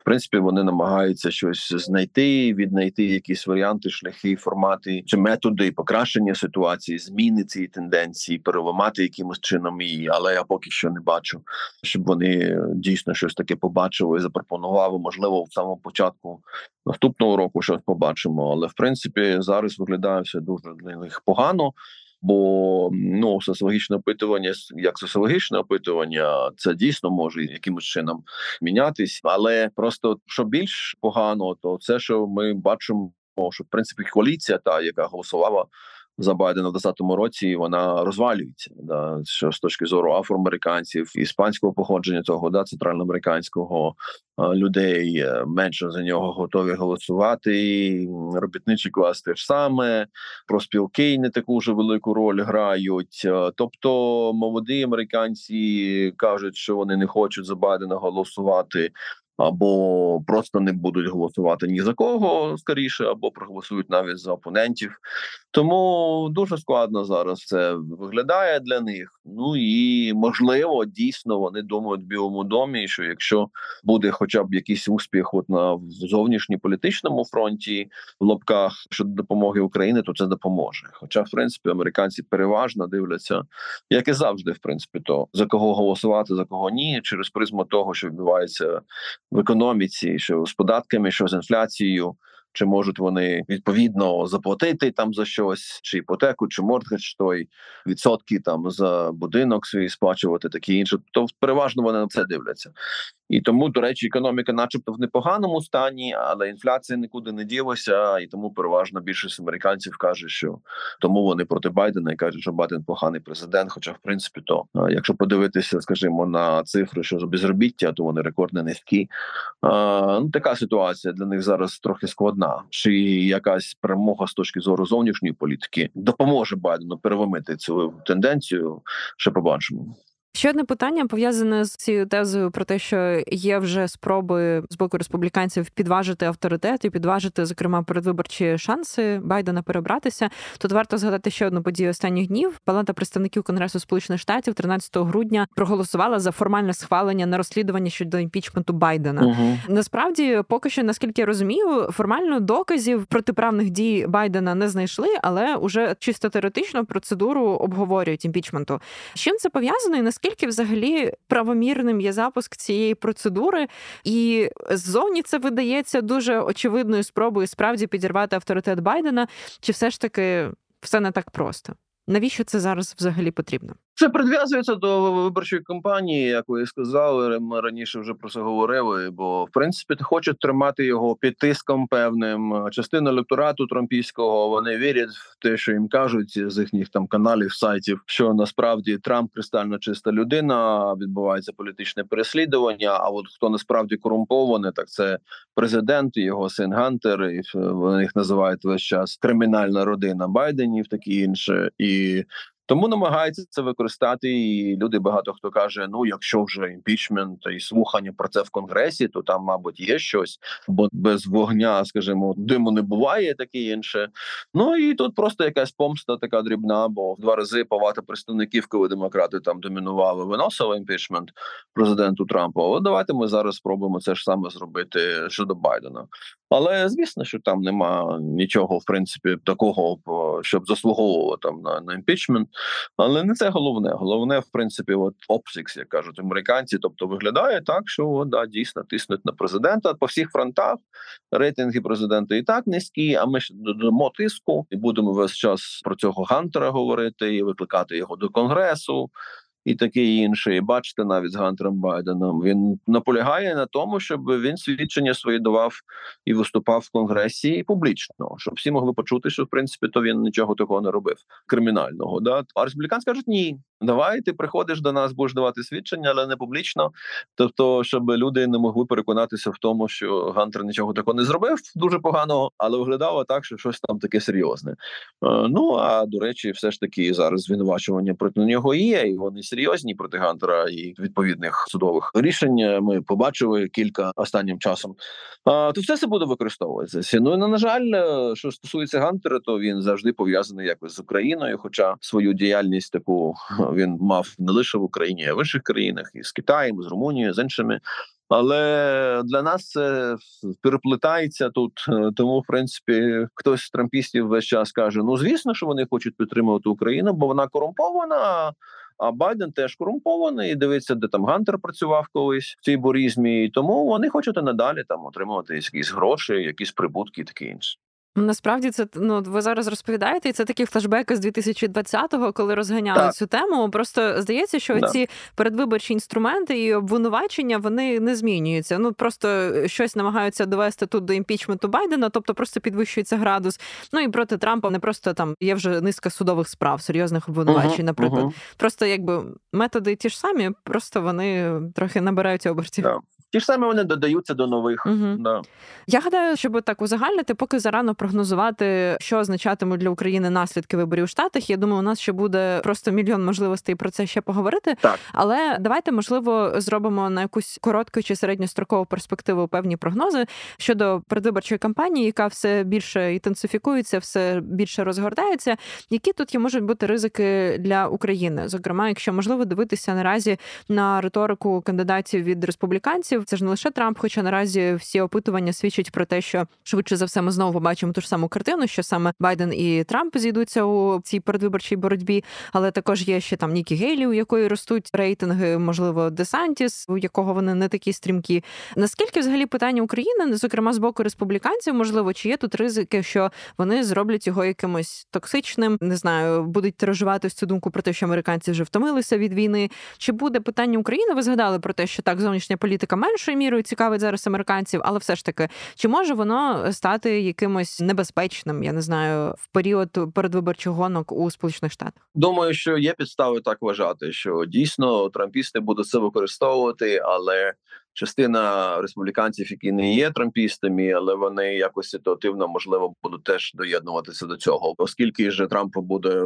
принципі вони намагаються щось знайти, віднайти якісь варіанти, шляхи, формати чи методи покращення ситуації, зміни цієї тенденції, переламати якимось чином її. Але я поки що не бачу, щоб вони дійсно щось таке побачили і запропонували. Можливо, в самому початку наступного року щось побачимо. Але в принципі зараз виглядає все дуже для них погано. Бо ну соціологічне опитування, як соціологічне опитування, це дійсно може якимось чином мінятись, але просто що більш погано, то це що ми бачимо, що в принципі коаліція, та яка голосувала за Байдена в 20-му році вона розвалюється. Да, Що з точки зору афроамериканців, іспанського походження того да центральноамериканського людей е, менше за нього готові голосувати. Робітничий клас теж саме про спілки не таку вже велику роль грають. Е, тобто молоді американці кажуть, що вони не хочуть за Байдена голосувати або просто не будуть голосувати ні за кого скоріше, або проголосують навіть за опонентів. Тому дуже складно зараз це виглядає для них. Ну і можливо, дійсно вони думають в білому домі, що якщо буде хоча б якийсь успіх, от на зовнішньополітичному фронті в лобках щодо допомоги Україні, то це допоможе. Хоча, в принципі, американці переважно дивляться, як і завжди, в принципі, то за кого голосувати, за кого ні, через призму того, що відбувається в економіці, що з податками, що з інфляцією. Чи можуть вони відповідно заплатити там за щось, чи іпотеку, чи мордгедж, той відсотки там за будинок свій сплачувати, такі інше, то переважно вони на це дивляться. І тому, до речі, економіка, начебто, в непоганому стані, але інфляція нікуди не ділася, і тому переважно більшість американців каже, що тому вони проти Байдена і кажуть, що Байден поганий президент. Хоча, в принципі, то якщо подивитися, скажімо, на цифри, що безробіття, то вони рекордно низькі. Ну така ситуація для них зараз трохи складна. Чи якась перемога з точки зору зовнішньої політики допоможе Байдену переломити цю тенденцію? Ще побачимо. Ще одне питання пов'язане з цією тезою про те, що є вже спроби з боку республіканців підважити авторитет і підважити, зокрема, передвиборчі шанси Байдена перебратися. Тут варто згадати ще одну подію останніх днів. Палата представників Конгресу Сполучених Штатів 13 грудня проголосувала за формальне схвалення на розслідування щодо імпічменту Байдена. Угу. Насправді, поки що, наскільки я розумію, формально доказів протиправних дій Байдена не знайшли, але уже чисто теоретично процедуру обговорюють імпічменту. З чим це пов'язано і наскільки наскільки взагалі правомірним є запуск цієї процедури, і ззовні це видається дуже очевидною спробою справді підірвати авторитет Байдена, чи все ж таки все не так просто? Навіщо це зараз взагалі потрібно? Це прив'язується до виборчої кампанії, як ви сказали. Ми раніше вже про це говорили. Бо в принципі хочуть тримати його під тиском певним. Частина електорату трампійського вони вірять в те, що їм кажуть з їхніх там каналів, сайтів, що насправді Трамп кристально чиста людина, відбувається політичне переслідування. А от хто насправді корумпований, так це президент, і його син Гантер, і вони їх називають весь час кримінальна родина Байденів, такі інше і. Тому намагаються це використати. І люди багато хто каже: ну якщо вже імпічмент і слухання про це в конгресі, то там, мабуть, є щось, бо без вогня, скажімо, диму не буває, таке інше. Ну і тут просто якась помста, така дрібна, бо в два рази багато представників, коли демократи там домінували, виносили імпічмент президенту Трампу. От давайте ми зараз спробуємо це ж саме зробити щодо Байдена. Але звісно, що там нема нічого, в принципі, такого, щоб заслуговувало там на на імпічмент. Але не це головне. Головне, в принципі, от опсікс, як кажуть американці. Тобто виглядає так, що о, да, дійсно тиснуть на президента по всіх фронтах. Рейтинги президента і так низькі. А ми ж додамо тиску і будемо весь час про цього Гантера говорити і викликати його до конгресу і таке інше. І бачите, навіть з Гантером Байденом він наполягає на тому, щоб він свідчення свої давав і виступав в конгресі публічно, щоб всі могли почути, що в принципі то він нічого такого не робив кримінального. Да а республіканці кажуть ні. Давай ти приходиш до нас, будеш давати свідчення, але не публічно. Тобто, щоб люди не могли переконатися в тому, що Гантер нічого такого не зробив дуже поганого, але виглядало так, що щось там таке серйозне. Е, ну а до речі, все ж таки зараз звинувачування проти нього є, і вони серйозні проти Гантера і відповідних судових рішень. Ми побачили кілька останнім часом. А то все це буде використовуватися. Ну і на жаль, е, що стосується Гантера, то він завжди пов'язаний якось з Україною, хоча свою діяльність таку він мав не лише в Україні, а в інших країнах, і з Китаєм, і з Румунією, з іншими. Але для нас це переплетається тут. Е, тому, в принципі, хтось з трампістів весь час каже: ну звісно, що вони хочуть підтримувати Україну, бо вона корумпована. А Байден теж корумпований. Дивиться, де там Гантер працював колись в цій борізмі. Тому вони хочуть надалі там отримувати якісь гроші, якісь прибутки і таке інше. Насправді це ну ви зараз розповідаєте, і це такі флешбеки з 2020-го, коли розганяли так. цю тему. Просто здається, що да. ці передвиборчі інструменти і обвинувачення вони не змінюються. Ну просто щось намагаються довести тут до імпічменту Байдена, тобто просто підвищується градус. Ну і проти Трампа не просто там є вже низка судових справ, серйозних обвинувачень. Uh-huh, наприклад, uh-huh. просто якби методи ті ж самі, просто вони трохи набираються обертів. Yeah. Ті ж самі вони додаються до нових. Угу. Да. Я гадаю, щоб так узагальнити, поки зарано прогнозувати, що означатимуть для України наслідки виборів у Штатах. Я думаю, у нас ще буде просто мільйон можливостей про це ще поговорити. Так. Але давайте, можливо, зробимо на якусь коротку чи середньострокову перспективу певні прогнози щодо передвиборчої кампанії, яка все більше інтенсифікується, все більше розгортається. Які тут є можуть бути ризики для України? Зокрема, якщо можливо дивитися наразі на риторику кандидатів від республіканців виборців. Це ж не лише Трамп, хоча наразі всі опитування свідчать про те, що швидше за все ми знову побачимо ту ж саму картину, що саме Байден і Трамп зійдуться у цій передвиборчій боротьбі. Але також є ще там Нікі Гейлі, у якої ростуть рейтинги, можливо, Десантіс, у якого вони не такі стрімкі. Наскільки взагалі питання України, зокрема з боку республіканців, можливо, чи є тут ризики, що вони зроблять його якимось токсичним, не знаю, будуть тиражувати цю думку про те, що американці вже втомилися від війни. Чи буде питання України? Ви згадали про те, що так зовнішня політика меншою мірою цікавить зараз американців, але все ж таки, чи може воно стати якимось небезпечним? Я не знаю, в період передвиборчих гонок у Сполучених Штатах? Думаю, що є підстави так вважати, що дійсно трампісти будуть це використовувати, але частина республіканців, які не є трампістами, але вони якось ситуативно можливо будуть теж доєднуватися до цього, оскільки же Трамп буде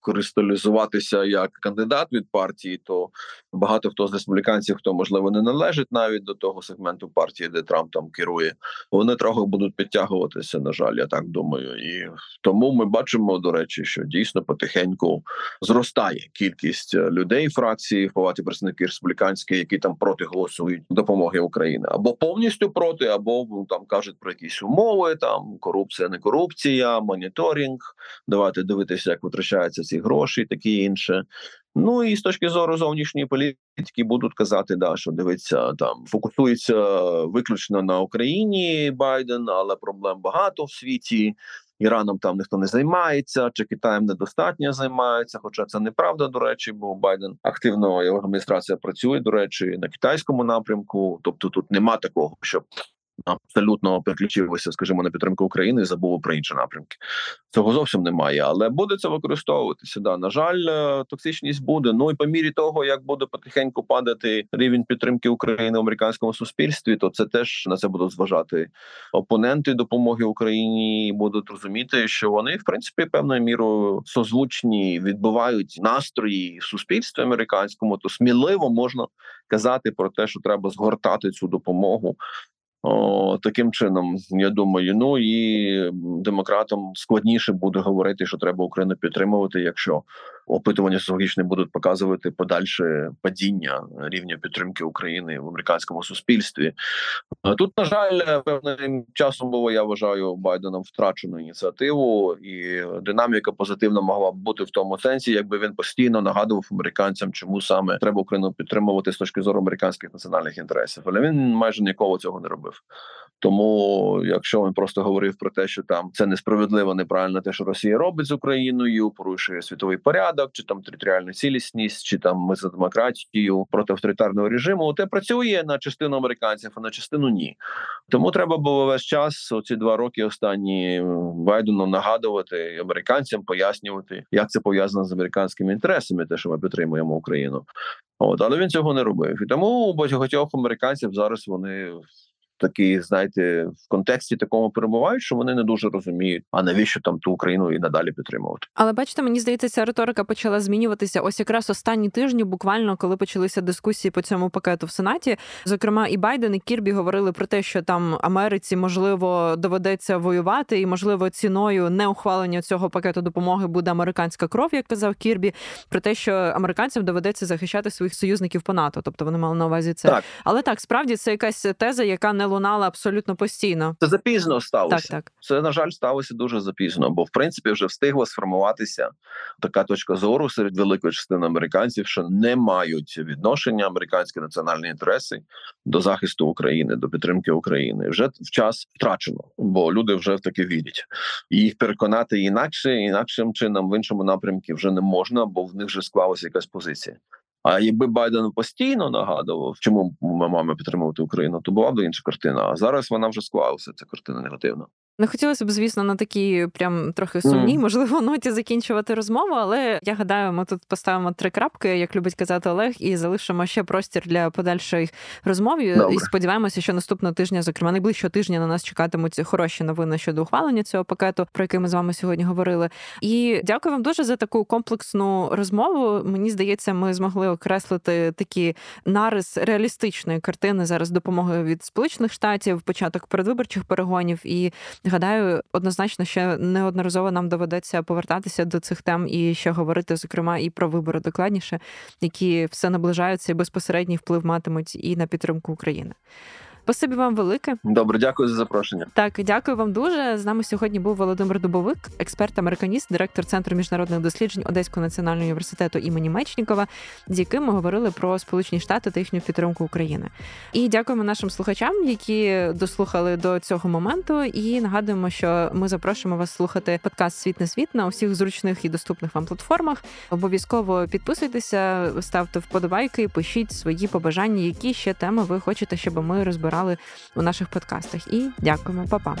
кристалізуватися як кандидат від партії, то багато хто з республіканців, хто можливо не належить навіть до того сегменту партії, де Трамп там керує, вони трохи будуть підтягуватися. На жаль, я так думаю, і тому ми бачимо до речі, що дійсно потихеньку зростає кількість людей фракції в палаті представників республіканської, які там проти голосують допомоги допомоги України або повністю проти, або ну, там кажуть про якісь умови, там корупція, не корупція, моніторинг. Давайте дивитися, як витрачаються ці гроші, такі інше. Ну і з точки зору зовнішньої політики будуть казати, да, що дивиться там, фокусується виключно на Україні Байден, але проблем багато в світі. Іраном там ніхто не займається, чи Китаєм недостатньо займається. Хоча це неправда, до речі, бо Байден активно його адміністрація працює, до речі, на китайському напрямку. Тобто тут нема такого, щоб абсолютно переключився, скажімо, на підтримку України і забув про інші напрямки. Цього зовсім немає, але буде це використовуватися. Да, на жаль, е, токсичність буде. Ну і по мірі того, як буде потихеньку падати рівень підтримки України в американському суспільстві, то це теж на це будуть зважати опоненти допомоги Україні. і Будуть розуміти, що вони в принципі певною мірою созвучні відбувають настрої в суспільстві американському, то сміливо можна казати про те, що треба згортати цю допомогу о, Таким чином, я думаю, ну і демократам складніше буде говорити, що треба Україну підтримувати, якщо опитування соціологічні будуть показувати подальше падіння рівня підтримки України в американському суспільстві. Тут на жаль, певним часом було я вважаю Байденом втрачену ініціативу, і динаміка позитивна могла б бути в тому сенсі, якби він постійно нагадував американцям, чому саме треба Україну підтримувати з точки зору американських національних інтересів. Але він майже ніколи цього не робив. Тому, якщо він просто говорив про те, що там це несправедливо, неправильно те, що Росія робить з Україною, порушує світовий порядок, чи там територіальну цілісність, чи там ми за демократію проти авторитарного режиму, те працює на частину американців, а на частину ні. Тому треба було весь час оці два роки останні Байдену нагадувати американцям, пояснювати, як це пов'язано з американськими інтересами, те, що ми підтримуємо Україну. От але він цього не робив, і тому у багатьох американців зараз вони такі, знаєте, в контексті такому перебувають, що вони не дуже розуміють, а навіщо там ту Україну і надалі підтримувати. Але бачите, мені здається, ця риторика почала змінюватися ось якраз останні тижні, буквально коли почалися дискусії по цьому пакету в Сенаті. Зокрема, і Байден і Кірбі говорили про те, що там Америці можливо доведеться воювати, і можливо ціною неухвалення цього пакету допомоги буде американська кров, як казав Кірбі, про те, що американцям доведеться захищати своїх союзників по НАТО. Тобто вони мали на увазі це. Так. Але так справді це якась теза, яка не лунала абсолютно постійно. Це запізно сталося. Так, так. Це на жаль сталося дуже запізно, бо в принципі вже встигла сформуватися така точка зору серед великої частини американців, що не мають відношення американські національні інтереси до захисту України, до підтримки України. Вже в час втрачено, бо люди вже в таки вірять. І їх переконати інакше, інакшим чином в іншому напрямку вже не можна, бо в них вже склалася якась позиція. А якби Байден постійно нагадував, чому ми маємо підтримувати Україну, то була б інша картина. А зараз вона вже склалася. Ця картина негативна. Не хотілося б, звісно, на такій прям трохи сумній, можливо, [LAUGHS] ноті закінчувати розмову, але я гадаю, ми тут поставимо три крапки, як любить казати Олег, і залишимо ще простір для подальшої розмови. Добре. І сподіваємося, що наступного тижня, зокрема, найближчого тижня на нас чекатимуть хороші новини щодо ухвалення цього пакету, про який ми з вами сьогодні говорили. І дякую вам дуже за таку комплексну розмову. Мені здається, ми змогли окреслити такі нарис реалістичної картини зараз допомоги від Сполучених Штатів, початок передвиборчих перегонів і. Гадаю, однозначно ще неодноразово нам доведеться повертатися до цих тем і ще говорити, зокрема, і про вибори докладніше, які все наближаються і безпосередній вплив матимуть і на підтримку України. Спасибі вам велике. Добре, дякую за запрошення. Так, дякую вам дуже. З нами сьогодні був Володимир Дубовик, експерт-американіст, директор центру міжнародних досліджень Одеського національного університету імені Мечнікова, з яким ми говорили про Сполучені Штати та їхню підтримку України. І дякуємо нашим слухачам, які дослухали до цього моменту. І нагадуємо, що ми запрошуємо вас слухати подкаст Світ не світ на усіх зручних і доступних вам платформах. Обов'язково підписуйтеся, ставте вподобайки, пишіть свої побажання, які ще теми ви хочете, щоб ми розбирали у наших подкастах. І дякуємо, Па-па!